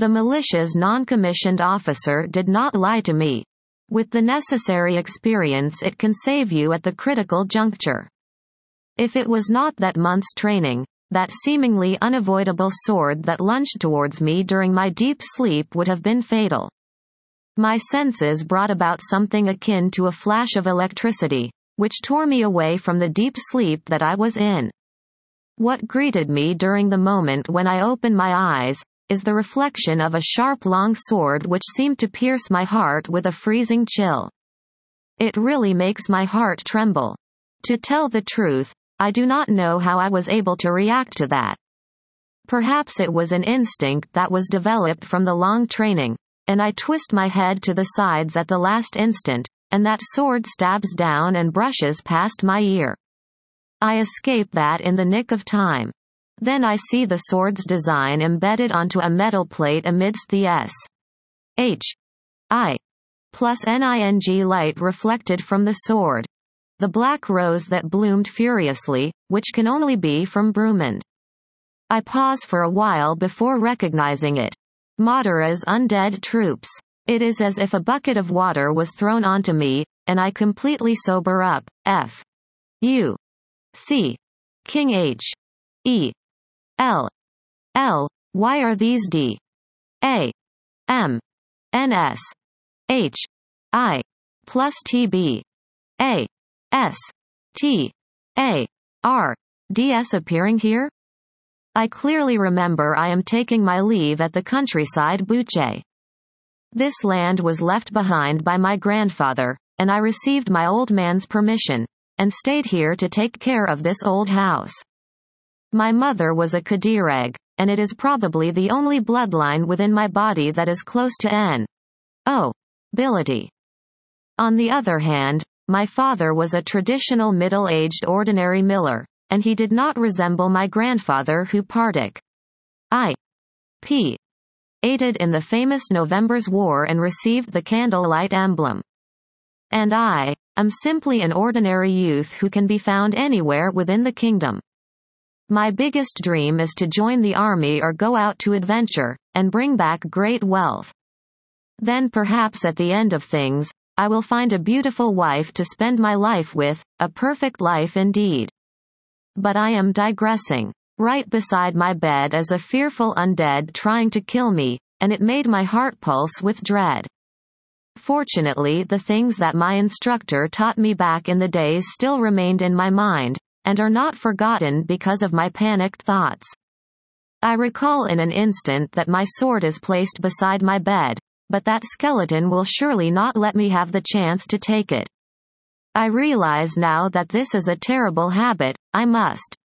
The militia's non-commissioned officer did not lie to me. With the necessary experience it can save you at the critical juncture. If it was not that month's training, that seemingly unavoidable sword that lunged towards me during my deep sleep would have been fatal. My senses brought about something akin to a flash of electricity, which tore me away from the deep sleep that I was in. What greeted me during the moment when I opened my eyes, is the reflection of a sharp long sword which seemed to pierce my heart with a freezing chill. It really makes my heart tremble. To tell the truth, I do not know how I was able to react to that. Perhaps it was an instinct that was developed from the long training, and I twist my head to the sides at the last instant, and that sword stabs down and brushes past my ear. I escape that in the nick of time. Then I see the sword's design embedded onto a metal plate amidst the S. H. I. plus NING light reflected from the sword. The black rose that bloomed furiously, which can only be from Brumund. I pause for a while before recognizing it. Madara's undead troops. It is as if a bucket of water was thrown onto me, and I completely sober up. F. U. C. King H. E. L L why are these D A M N S H I plus TB A S T A R DS appearing here? I clearly remember I am taking my leave at the countryside Buche. This land was left behind by my grandfather, and I received my old man's permission, and stayed here to take care of this old house. My mother was a Kadireg, and it is probably the only bloodline within my body that is close to N. O. Ability. On the other hand, my father was a traditional middle-aged ordinary miller, and he did not resemble my grandfather who partook. I. P. Aided in the famous November's War and received the candlelight emblem. And I, am simply an ordinary youth who can be found anywhere within the kingdom. My biggest dream is to join the army or go out to adventure, and bring back great wealth. Then perhaps at the end of things, I will find a beautiful wife to spend my life with, a perfect life indeed. But I am digressing. Right beside my bed is a fearful undead trying to kill me, and it made my heart pulse with dread. Fortunately the things that my instructor taught me back in the days still remained in my mind, and are not forgotten because of my panicked thoughts. I recall in an instant that my sword is placed beside my bed, but that skeleton will surely not let me have the chance to take it. I realize now that this is a terrible habit, I must